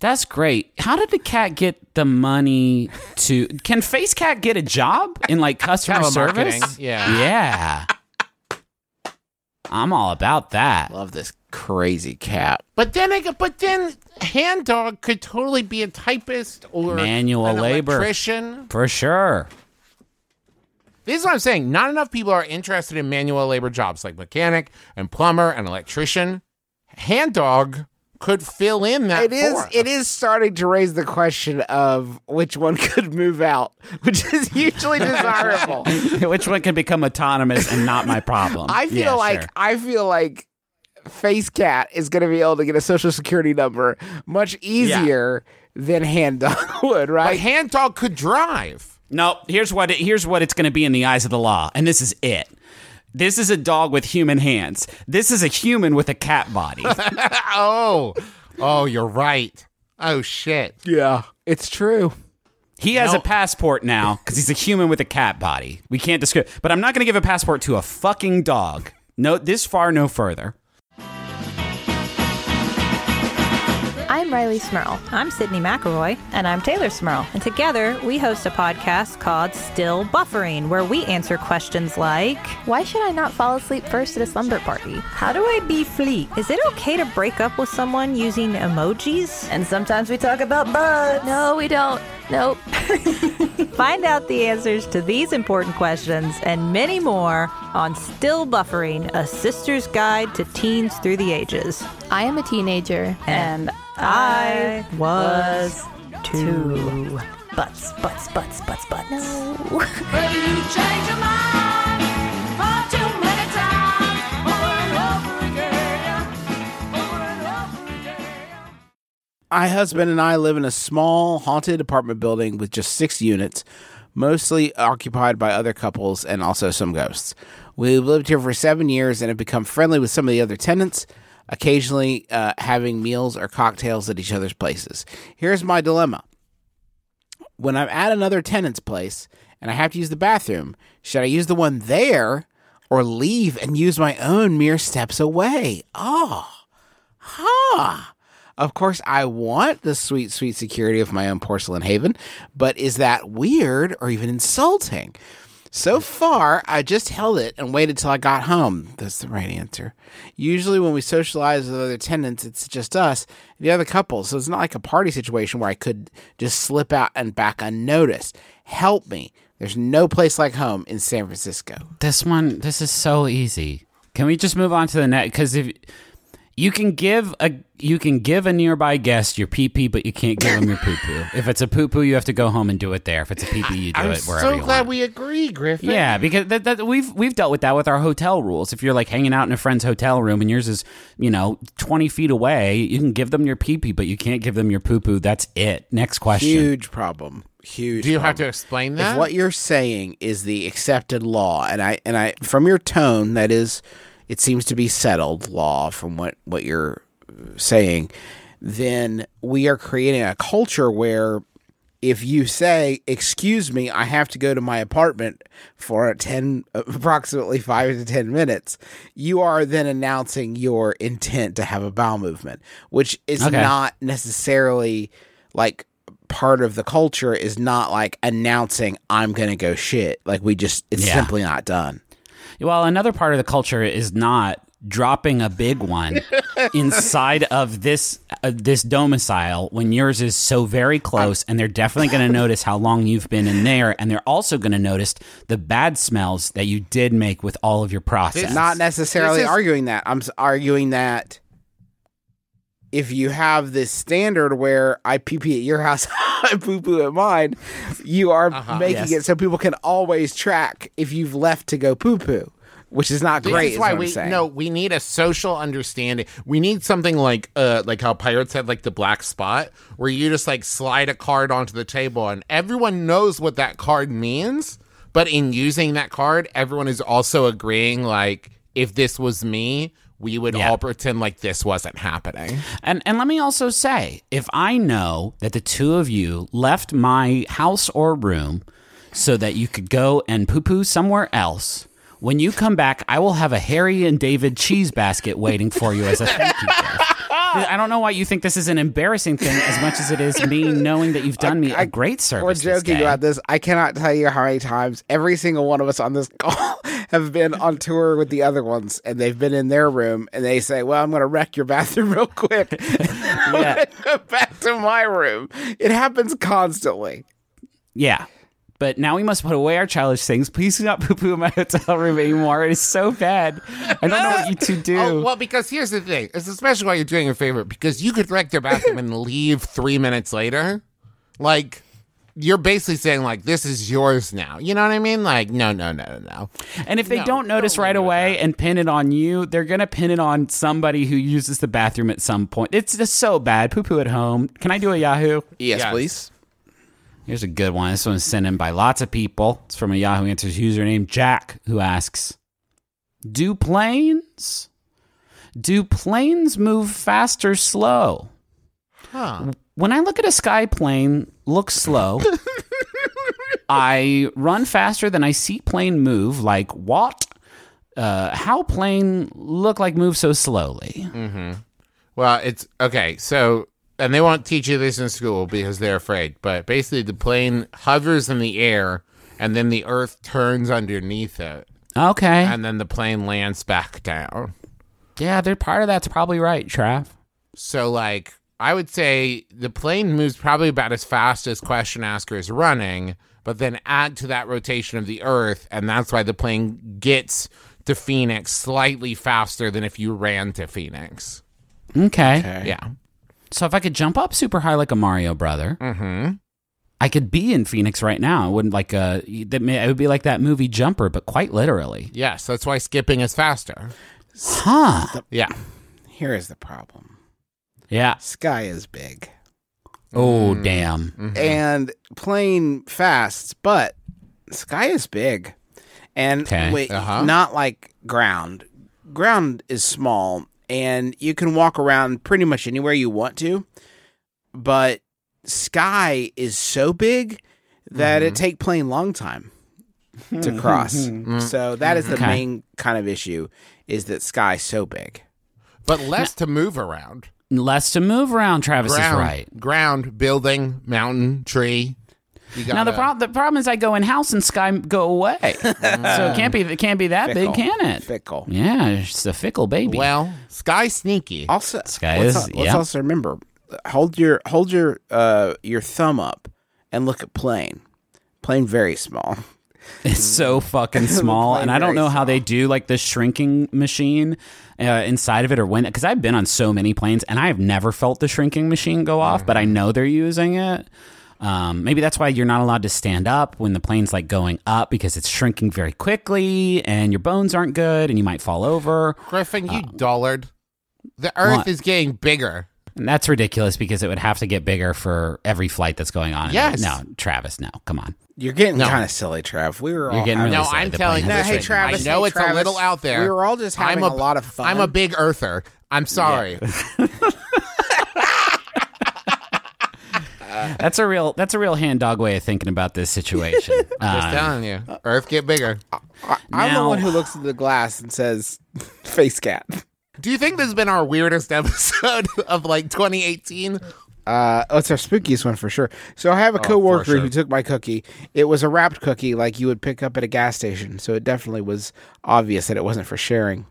C: That's great. How did the cat get the money to? Can Face Cat get a job in like <laughs> customer service?
B: yeah.
C: yeah. I'm all about that.
A: Love this crazy cat.
B: But then I but then Hand Dog could totally be a typist or
C: Manual
B: an
C: labor.
B: electrician.
C: For sure.
B: This is what I'm saying. Not enough people are interested in manual labor jobs like mechanic and plumber and electrician. Hand Dog could fill in that.
A: It is.
B: for us.
A: It is starting to raise the question of which one <laughs> could move out, which is hugely desirable. <laughs>
C: Which one can become autonomous and not my problem?
A: I feel
C: Yeah,
A: like
C: sure.
A: I feel like Face Cat is going to be able to get a social security number much easier than Hand Dog <laughs> would,
B: But
A: right?
B: Hand Dog could drive.
C: No, here's what it, here's what it's going to be in the eyes of the law, and this is it. This is a dog with human hands. This is a human with a cat body. <laughs>
B: oh, oh, you're right. Oh shit.
A: yeah, it's true.
C: He has
B: No.
C: a passport now because he's a human with a cat body. We can't describe, but I'm not going to give a passport to a fucking dog. No, this far, no further.
D: I'm Rileigh Smirl.
E: I'm Sydnee McElroy.
D: And I'm Teylor Smirl.
E: And together we host a podcast called Still Buffering, where we answer questions like
D: Why should I not fall asleep first at a slumber party?
E: How do I be fleet? Is it okay to break up with someone using emojis?
F: And sometimes we talk about bugs.
D: No, we don't. Nope. <laughs>
E: Find out the answers to these important questions and many more on Still Buffering, a sister's guide to teens through the ages.
D: I am a teenager.
E: And I was too.
F: Butts, butts, butts, butts, butts.
D: No.
G: You change your mind far too many times over and over again, over and over again.
A: My husband and I live in a small haunted apartment building with just six units, mostly occupied by other couples and also some ghosts. We've lived here for seven years and have become friendly with some of the other tenants, occasionally uh, having meals or cocktails at each other's places. Here's my dilemma. When I'm at another tenant's place and I have to use the bathroom, should I use the one there or leave and use my own mere steps away? Oh, huh. Of course, I want the sweet, sweet security of my own porcelain haven, but is that weird or even insulting? So far, I just held it and waited till I got home. That's the right answer. Usually, when we socialize with other tenants, it's just us, the other couple. So it's not like a party situation where I could just slip out and back unnoticed. Help me. There's no place like home in San Francisco.
C: This one, this is so easy. Can we just move on to the next? Because if you can give a you can give a nearby guest your pee pee, but you can't give them your poo poo. If it's a poo poo, you have to go home and do it there. If it's a pee pee, you do
B: I'm
C: it wherever
B: so
C: you
B: glad
C: want.
B: we agree, Griffin.
C: Yeah, because that, that we've we've dealt with that with our hotel rules. If you're like hanging out in a friend's hotel room and yours is you know twenty feet away, you can give them your pee pee, but you can't give them your poo poo. That's it. Next question.
A: Huge problem. Huge.
B: Do you have to explain that?
A: If what you're saying is the accepted law, and I and I from your tone, that is, it seems to be settled law from what what you're saying, then we are creating a culture where if you say, "Excuse me, I have to go to my apartment for 10 approximately 5 to 10 minutes," you are then announcing your intent to have a bowel movement, which is
C: Okay.
A: not necessarily like part of the culture is not like announcing I'm going to go shit. Like we just it's
C: Yeah.
A: simply not done.
C: Well, another part of the culture is not dropping a big one <laughs> inside of this uh, this domicile when yours is so very close and they're definitely going to notice how long you've been in there and they're also going to notice the bad smells that you did make with all of your process.
A: Not necessarily
B: is-
A: arguing that. I'm arguing that if you have this standard where I pee pee at your house, <laughs> I poo poo at mine, you are making
C: Yes.
A: it so people can always track if you've left to go poo poo, which is not great.
B: is
A: is
B: why
A: what
B: we
A: saying.
B: no, we need a social understanding. We need something like uh like how pirates had like the black spot where you just like slide a card onto the table and everyone knows what that card means, but in using that card, everyone is also agreeing like if this was me, we would
C: Yeah.
B: all pretend like this wasn't happening.
C: And and let me also say, if I know that the two of you left my house or room so that you could go and poo poo somewhere else, when you come back, I will have a Harry and David cheese basket waiting for you as a thank you gift. I don't know why you think this is an embarrassing thing as much as it is me knowing that you've done me a great service.
A: We're
C: service. this
A: joking
C: day.
A: about this. I cannot tell you how many times every single one of us on this call have been on tour with the other ones, and they've been in their room, and they say, "Well, I'm going to wreck your bathroom <laughs> real quick." <laughs>
C: Yeah.
A: go back to my room. It happens constantly.
C: Yeah. But now we must put away our childish things. Please do not poo poo in my hotel room anymore. It is so bad. I don't know what you two do. <laughs>
B: Oh, well, because here's the thing. It's especially while you're doing your favorite, because you could wreck their bathroom and leave three minutes later. Like, you're basically saying, like, this is yours now. You know what I mean? Like, no, no, no, no, no.
C: And if they
B: No,
C: don't notice
B: don't
C: right
B: leave it at
C: away and pin it on you, they're going to pin it on somebody who uses the bathroom at some point. It's just so bad. Poo poo at home. Can I do a Yahoo?
A: Yes,
B: Yes.
A: please.
C: Here's a good one. This one's sent in by lots of people. It's from a Yahoo Answers user username, Jack, who asks Do planes. Do planes move fast or slow?
B: Huh.
C: When I look at a sky plane, look slow. <laughs> I run faster than I see plane move. Like what? Uh, how plane look like move so slowly? Mm-hmm.
B: Well, it's okay. So, and they won't teach you this in school because they're afraid. But basically, the plane hovers in the air, and then the Earth turns underneath it,
C: Okay,
B: and then the plane lands back down.
C: yeah, they're part of that's probably right, Trav.
B: So, like, I would say the plane moves probably about as fast as question asker is running, but then add to that rotation of the Earth, and that's why the plane gets to Phoenix slightly faster than if you ran to Phoenix.
C: Okay.
B: Yeah.
C: So if I could jump up super high like a Mario brother,
B: Mm-hmm.
C: I could be in Phoenix right now. I wouldn't like uh that. It would be like that movie Jumper, but quite literally.
B: Yes, that's why skipping is faster.
C: Huh?
B: Yeah.
A: Here is the problem.
C: Yeah.
A: Sky is big
C: Oh damn.
B: Mm-hmm.
A: and plane fast, but sky is big, and
C: Okay.
A: wait,
B: Uh-huh.
A: not like ground. Ground is small, and you can walk around pretty much anywhere you want to. But sky is so big that
B: Mm-hmm.
A: it take plane long time to <laughs> cross. so that is the
C: Okay.
A: main kind of issue: is that sky so big.
B: But less to move around.
C: Less to move around. Travis
B: ground,
C: is right.
B: Ground, building, mountain, tree. You
C: Now the problem the problem is I go in house and Sky go away, <laughs> so it can't be it can't be that
A: Fickle.
C: big, can it?
A: Fickle.
C: Yeah, it's a fickle baby.
B: Well, Sky sneaky.
A: Also,
C: Sky
A: let's,
C: is-
A: let's
C: yeah.
A: also remember hold your hold your uh your thumb up and look at plane. Plane very small. <laughs>
C: It's so fucking <laughs> small, and I don't know how they do like the shrinking machine uh, inside of it or when because I've been on so many planes and I have never felt the shrinking machine go off, but I know they're using it. Um, maybe that's why you're not allowed to stand up when the plane's like going up because it's shrinking very quickly and your bones aren't good and you might fall over.
B: Griffin, you dullard. The Earth
C: what?
B: is getting bigger.
C: And that's ridiculous because it would have to get bigger for every flight that's going on.
B: Yes.
C: No, Travis, no, come on.
A: You're getting
B: No.
A: kind of silly, Trav. We were
C: You're
A: all
C: getting really
B: No. I'm telling you.
A: No, hey,
C: shrinking.
A: Travis.
B: I know
A: hey,
B: it's a little out there.
A: We were all just having
B: I'm
A: a, lot of fun.
B: I'm a big earther. I'm sorry. <laughs>
C: That's a real that's a real hand dog way of thinking about this situation. <laughs>
B: Just
C: Uh,
B: telling you. Earth get bigger.
A: I, I'm the one who looks at the glass and says, <laughs> "Face cat."
B: Do you think this has been our weirdest episode of like 2018?
A: Uh, oh, it's our spookiest one for sure. So I have a coworker
B: sure.
A: who took my cookie. It was a wrapped cookie, like you would pick up at a gas station. So it definitely was obvious that it wasn't for sharing.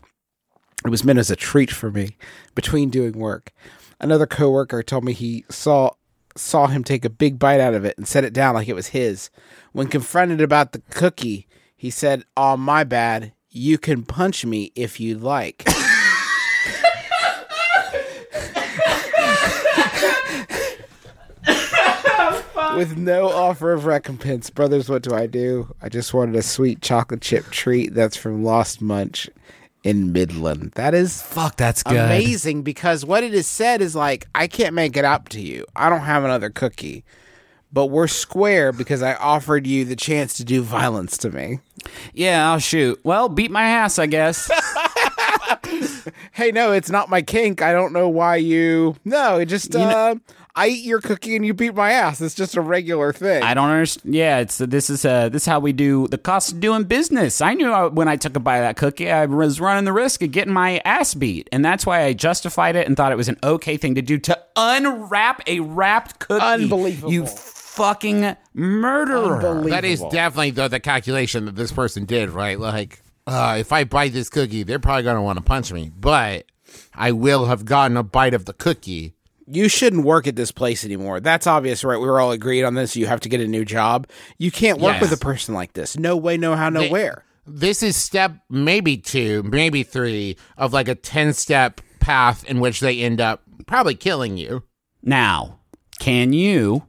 A: It was meant as a treat for me between doing work. Another coworker told me he saw saw him take a big bite out of it and set it down like it was his. When confronted about the cookie, he said, "Oh, my bad. You can punch me if you like." <laughs> With no offer of recompense, brothers, what do I do? I just wanted a sweet chocolate chip treat that's from Lost Munch in Midland. That is
C: fuck, that's good.
A: amazing because what it is said is like, I can't make it up to you. I don't have another cookie. But we're square because I offered you the chance to do violence to me.
C: Yeah, I'll shoot. Well, beat my ass, I guess. <laughs> <laughs>
A: Hey, no, it's not my kink. I don't know why you. No, it just.
C: You know-
A: uh, I eat your cookie and you beat my ass. It's just a regular thing.
C: I don't understand. Yeah, it's this is uh this is how we do the cost of doing business. I knew I, when I took a bite of that cookie, I was running the risk of getting my ass beat, and that's why I justified it and thought it was an okay thing to do to unwrap a wrapped cookie.
A: Unbelievable.
C: You fucking murderer!
B: That is definitely the, the calculation that this person did, right? Like, uh, if I bite this cookie, they're probably going to want to punch me, but I will have gotten a bite of the cookie.
A: You shouldn't work at this place anymore. That's obvious, right? We were all agreed on this. You have to get a new job. You can't work
B: Yes.
A: with a person like this. No way, no how, no
B: They-
A: where.
B: This is step maybe two, maybe three of like a 10 step path in which they end up probably killing you.
C: Now, can you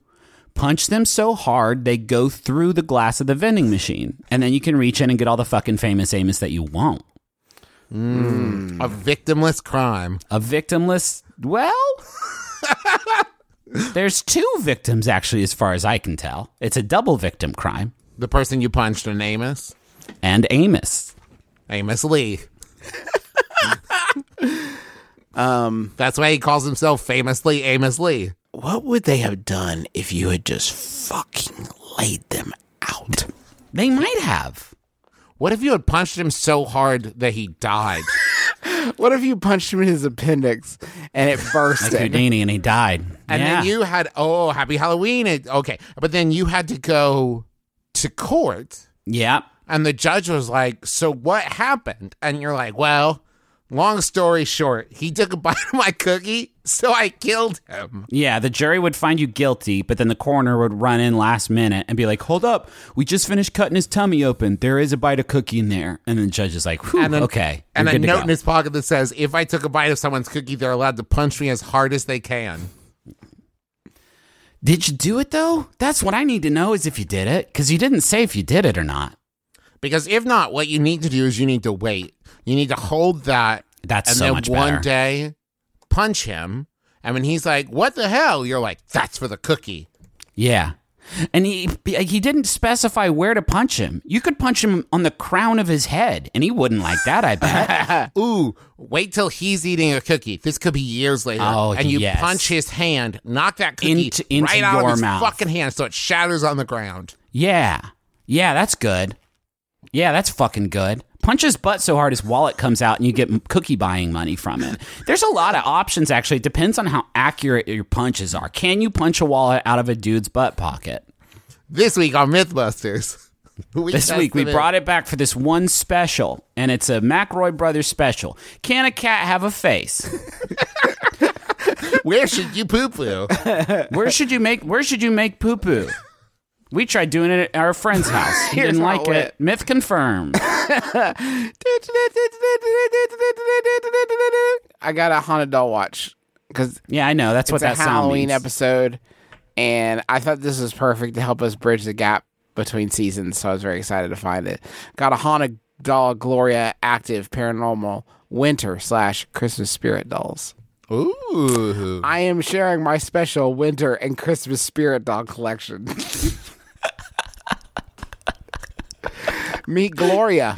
C: punch them so hard they go through the glass of the vending machine, and then you can reach in and get all the fucking famous Amos that you want? Mm.
B: A victimless crime.
C: A victimless. Well, there's two victims actually, as far as I can tell. It's a double victim crime.
B: The person you punched in Amos,
C: And Amos.
B: Amos Lee.
A: Um,
B: That's why he calls himself famously Amos Lee.
A: what would they have done if you had just fucking laid them out?
C: They might have.
B: What if you had punched him so hard that he died? <laughs>
A: What if you punched him in his appendix and it burst? <laughs>
C: Like? Houdini, and he died.
B: And
C: yeah.
B: then you had, oh, happy Halloween. It, okay. But then you had to go to court,
C: yeah.
B: and the judge was like, So what happened? And you're like, Well, long story short, he took a <laughs> bite of my cookie, so I killed him.
C: Yeah, the jury would find you guilty, but then the coroner would run in last minute and be like, "Hold up, we just finished cutting his tummy open. There is a bite of cookie in there." And then the judge is like,
B: And then,
C: "Okay."
B: And a note in his pocket that says, If I took a bite of someone's cookie, they're allowed to punch me as hard as they can.
C: Did you do it though? That's what I need to know is if you did it, because you didn't say if you did it or not.
B: Because if not, what you need to do is you need to wait. You need to hold that
C: That's
B: and
C: so
B: then
C: much
B: one
C: better.
B: day punch him. And when he's like, "What the hell?" You're like, "That's for the cookie."
C: Yeah. And he he didn't specify where to punch him. You could punch him on the crown of his head, and he wouldn't like that. I bet. <laughs>
B: Ooh, wait till he's eating a cookie. This could be years later.
C: Oh,
B: and you
C: yes.
B: punch his hand, knock that cookie
C: Into- into
B: right out of his
C: mouth.
B: fucking hand, so it shatters on the ground.
C: yeah, yeah, that's good. Yeah, that's fucking good. Punch his butt so hard his wallet comes out and you get cookie buying money from it. There's a lot of options actually. It depends on how accurate your punches are. Can you punch a wallet out of a dude's butt pocket?
B: This week on Mythbusters. <laughs> we
C: This week we brought it back for this one special, and it's a McElroy Brothers special. Can a cat have a face? <laughs>
B: Where should you poo poo?
C: Where should you make Where should you make poo poo? We tried doing it at our friend's <laughs> house. He didn't like
A: it
C: it. Myth confirmed. <laughs>
A: I got a haunted doll watch because
C: Yeah, I know. That's what
A: it's
C: that
A: a
C: sound
A: Halloween
C: means.
A: episode, and I thought this was perfect to help us bridge the gap between seasons. So I was very excited to find it. Got a haunted doll Gloria active paranormal winter slash Christmas spirit dolls.
B: Ooh.
A: I am sharing my special winter and Christmas spirit doll collection. <laughs> Meet Gloria.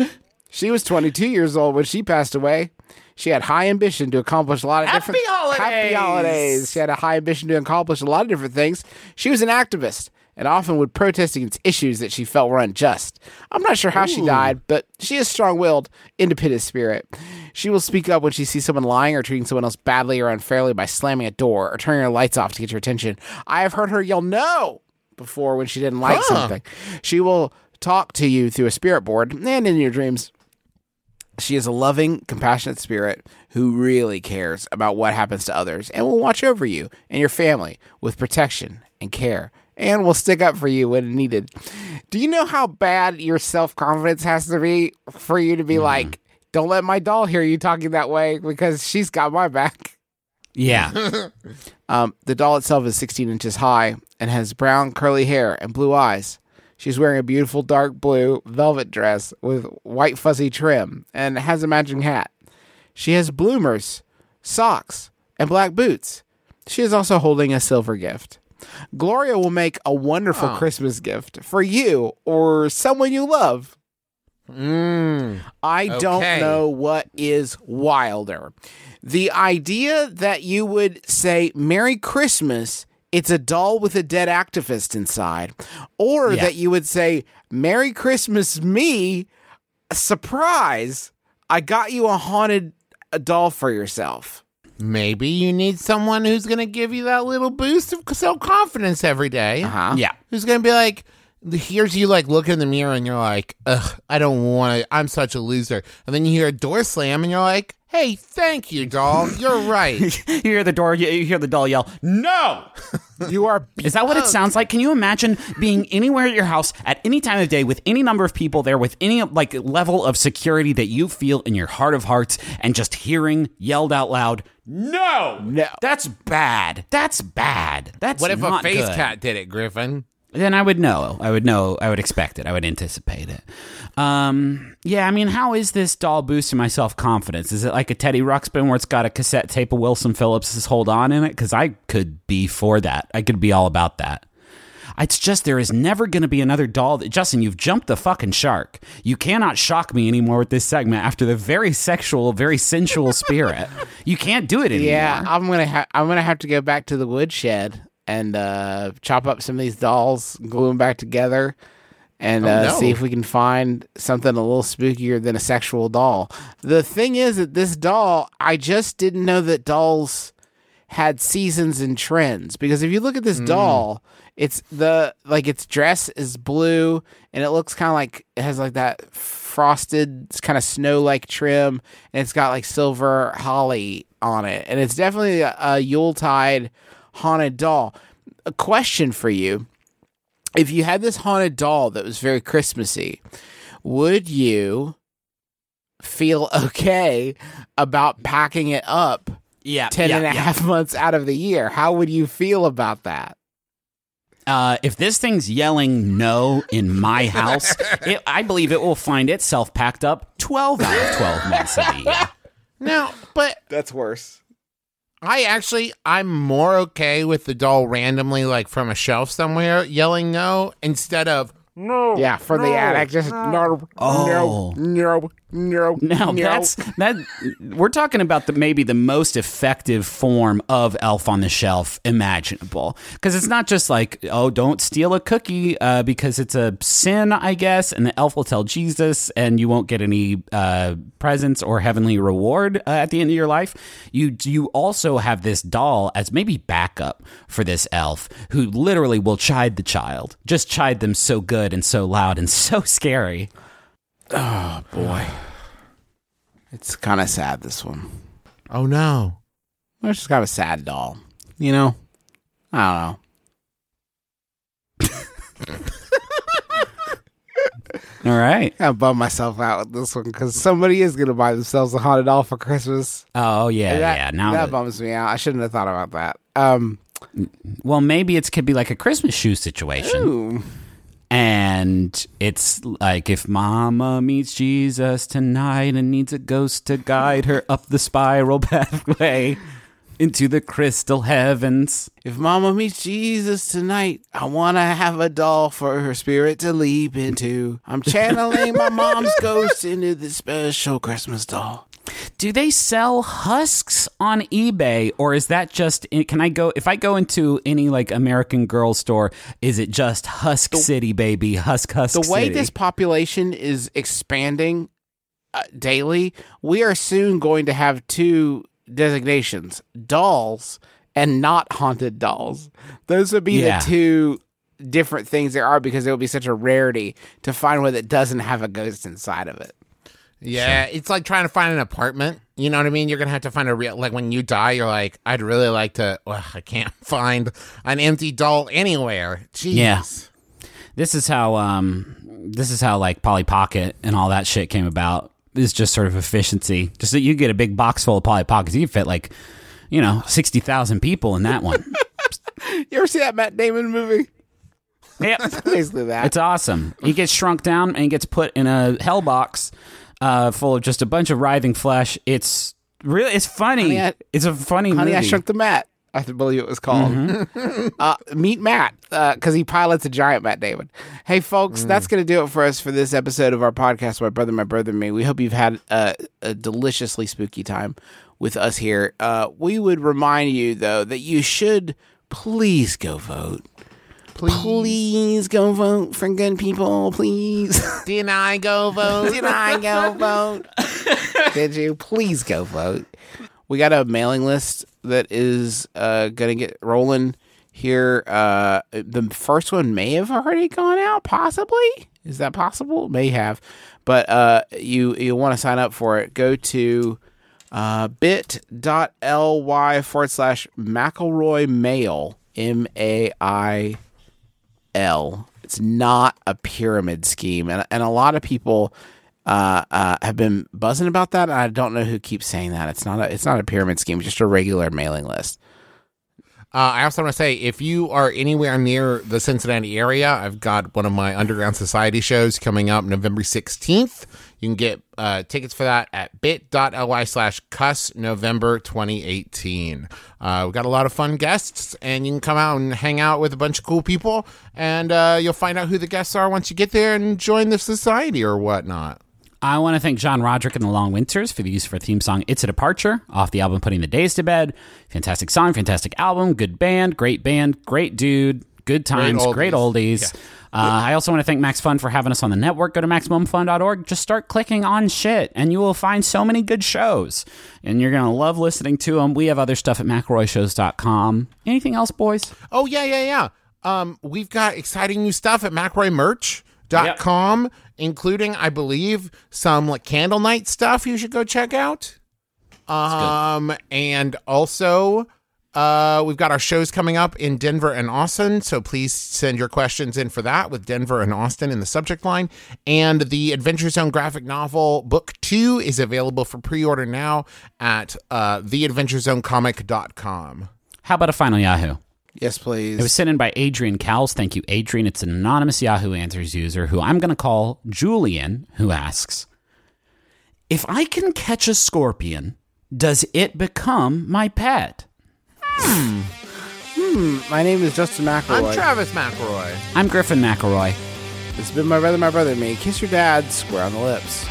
A: She was 22 years old when she passed away. She had high ambition to accomplish a lot of
C: Happy
A: different
C: holidays!
A: Happy holidays. She had a high ambition to accomplish a lot of different things. She was an activist and often would protest against issues that she felt were unjust. I'm not sure how she died, but she is strong-willed, independent spirit. She will speak up when she sees someone lying or treating someone else badly or unfairly by slamming a door or turning her lights off to get your attention. I have heard her yell no before when she didn't like
B: Huh.
A: something. She will talk to you through a spirit board and in your dreams. She is a loving, compassionate spirit who really cares about what happens to others and will watch over you and your family with protection and care and will stick up for you when needed. Do you know how bad your self confidence has to be for you to be like, don't let my doll hear you talking that way because she's got my back?
C: Yeah. <laughs>
A: Um, the doll itself is 16 inches high and has brown curly hair and blue eyes. She's wearing a beautiful dark blue velvet dress with white fuzzy trim and has a matching hat. She has bloomers, socks, and black boots. She is also holding a silver gift. Gloria will make a wonderful Christmas gift for you or someone you love.
B: Mm.
A: I don't know what is wilder. The idea that you would say Merry Christmas, it's a doll with a dead activist inside, or
C: Yeah.
A: that you would say Merry Christmas, me, surprise, I got you a haunted doll for yourself.
B: Maybe you need someone who's going to give you that little boost of self confidence every day.
A: Uh-huh.
C: Yeah.
B: Who's going to be like, here's you like look in the mirror and you're like, ugh, I don't want to, I'm such a loser. And then you hear a door slam and you're like, hey, thank you, doll. You're right. <laughs>
C: you hear the door, you you hear the doll yell, No!
A: You are
C: Is that what it sounds like? Can you imagine being anywhere at your house at any time of day with any number of people there with any like level of security that you feel in your heart of hearts and just hearing yelled out loud, No!
A: No.
C: That's bad. That's bad. That's
B: what if a face
C: good.
B: cat did it, Griffin?
C: Then I would know. I would know. I would expect it. I would anticipate it. Um, yeah, I mean, how is this doll boosting my self confidence? Is it like a Teddy Ruxpin where it's got a cassette tape of Wilson Phillips's "Hold On" in it? Because I could be for that. I could be all about that. It's just there is never going to be another doll that Justin. You've jumped the fucking shark. You cannot shock me anymore with this segment after the very sexual, very sensual spirit. You can't do it anymore.
A: Yeah, I'm gonna ha- I'm gonna have to go back to the woodshed and uh, chop up some of these dolls, glue them back together, and uh,
B: no.
A: see if we can find something a little spookier than a sexual doll. The thing is that this doll, I just didn't know that dolls had seasons and trends because if you look at this doll, it's the like its dress is blue and it looks kind of like it has like that frosted kind of snow like trim and it's got like silver holly on it and it's definitely a, a Yuletide haunted doll. A question for you: If you had this haunted doll that was very Christmassy, would you feel <laughs> okay about packing it up
C: yeah,
A: 10
C: yeah,
A: and a
C: yeah.
A: half <laughs> months out of the year. How would you feel about that?
C: Uh, if this thing's yelling no in my <laughs> house, it, I believe it will find itself packed up 12 out of 12 months of the year.
B: No, but
A: That's worse.
B: I actually I'm more okay with the doll randomly like from a shelf somewhere yelling no instead of no.
A: Yeah, from the attic. Just no,
C: Oh.
A: no, no. No,
C: No, that's that. We're talking about the maybe the most effective form of Elf on the Shelf imaginable, because it's not just like oh, don't steal a cookie uh, because it's a sin, I guess, and the elf will tell Jesus, and you won't get any uh, presents or heavenly reward uh, at the end of your life. You you also have this doll as maybe backup for this elf who literally will chide the child, just chide them so good and so loud and so scary.
A: Boy. It's kind of sad. This one.
B: Oh no.
A: It's just kind of a sad doll. You know. I don't know. <laughs>
C: All right.
A: I bum myself out with this one because somebody is gonna buy themselves a haunted doll for Christmas.
C: Oh yeah,
A: that,
C: yeah. Now
A: that
C: that-
A: bums me out. I shouldn't have thought about that. Um,
C: Well, maybe it could be like a Christmas shoe situation.
A: ooh.
C: And it's like if Mama meets Jesus tonight and needs a ghost to guide her up the spiral <laughs> pathway into the crystal heavens.
A: If Mama meets Jesus tonight, I want to have a doll for her spirit to leap into. I'm channeling my mom's <laughs> ghost into this special Christmas doll.
C: Do they sell husks on eBay or is that just can I go if I go into any like American Girl store is it just Husk City baby Husk Husk
A: The way
C: City?
A: this population is expanding uh, daily, we are soon going to have two designations dolls and not haunted dolls. Those would be
C: Yeah.
A: the two different things there are because it would be such a rarity to find one that doesn't have a ghost inside of it.
B: Yeah, it's like trying to find an apartment. You know what I mean? You're gonna have to find a real like when you die. You're like, I'd really like to. Ugh, I can't <laughs> find an empty doll anywhere. Jeez.
C: Yeah. this is how um this is how like Polly Pocket and all that shit came about. Is just sort of efficiency. Just that you get a big box full of Polly Pockets, you can fit like, you know, sixty thousand people in that one. <laughs>
A: You ever see that Matt Damon movie?
C: yeah, <laughs>
A: Basically that.
C: it's awesome. He gets shrunk down and he gets put in a hell box uh, full of just a bunch of writhing flesh. It's really it's funny.
A: Honey, I-
C: it's a funny
A: Honey,
C: movie.
A: I Shrunk the mat. I believe it was called. <laughs> uh, meet Matt because he pilots a giant Matt Damon. Hey, folks, that's going to do it for us for this episode of our podcast, My Brother, My Brother, and Me. We hope you've had a, a deliciously spooky time with us here. Uh, we would remind you, though, that you should please go vote. Please, go vote for good people, please. <laughs>
B: Didn't I go vote?
A: Did I go vote? <laughs> Did you? Please go vote. We got a mailing list that is uh, going to get rolling here. Uh, the first one may have already gone out, possibly. Is that possible? May have. But uh, you you want to sign up for it. Go to uh, bit.ly forward slash McElroy Mail, M A I L. It's not a pyramid scheme, and and a lot of people uh, uh, have been buzzing about that. And I don't know who keeps saying that. It's not a it's not a pyramid scheme. It's just a regular mailing list.
B: Uh, I also want to say, if you are anywhere near the Cincinnati area, I've got one of my Underground Society shows coming up November 16th. You can get uh, tickets for that at bit.ly slash cuss November 2018. Uh, we've got a lot of fun guests, and you can come out and hang out with a bunch of cool people, and uh, you'll find out who the guests are once you get there and join the society or whatnot.
C: I want to thank John Roderick and the Long Winters for the use of our theme song "It's a Departure" off the album "Putting the Days to Bed." Fantastic song, fantastic album, good band, great band, great dude, good times, great oldies.
B: oldies.
C: Uh, I also want to thank Max Fun for having us on the network. Go to MaximumFun.org. Just start clicking on shit, and you will find so many good shows. And you're going to love listening to them. We have other stuff at McElroyShows.com. Anything else, boys?
B: Oh yeah, yeah, yeah. Um, we've got exciting new stuff at McElroyMerch.com, including, I believe, some like candle night stuff you should go check out. Um, and also, uh, we've got our shows coming up in Denver and Austin, so please send your questions in for that with Denver and Austin in the subject line. And the Adventure Zone graphic novel book two is available for pre-order now at uh, theadventurezonecomic.com.
C: How about a final Yahoo?
A: Yes, please.
C: It was sent in by Adrian Cowles. Thank you, Adrian. It's an anonymous Yahoo Answers user who I'm going to call Julian, who asks If I can catch a scorpion, does it become my pet? Hmm. Hmm.
A: My name is Justin McElroy.
B: I'm Travis McElroy.
C: I'm Griffin McElroy.
A: It's been my brother, my brother, me. Kiss your dad square on the lips.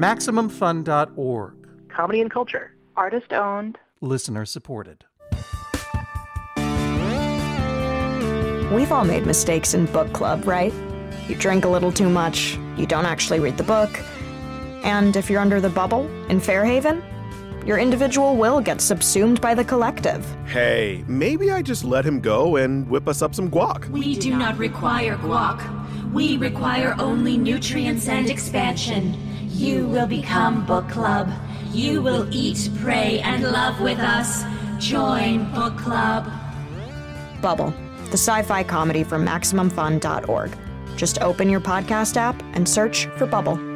H: MaximumFun.org.
I: Comedy and culture.
J: Artist owned.
H: Listener supported.
K: We've all made mistakes in book club, right? You drink a little too much, you don't actually read the book, and if you're under the bubble in Fairhaven, your individual will gets subsumed by the collective.
L: Hey, maybe I just let him go and whip us up some guac.
M: We do not require guac. We require only nutrients and expansion. You will become book club. You will eat, pray, and love with us. Join book club.
K: Bubble, the sci fi comedy from MaximumFun.org. Just open your podcast app and search for Bubble.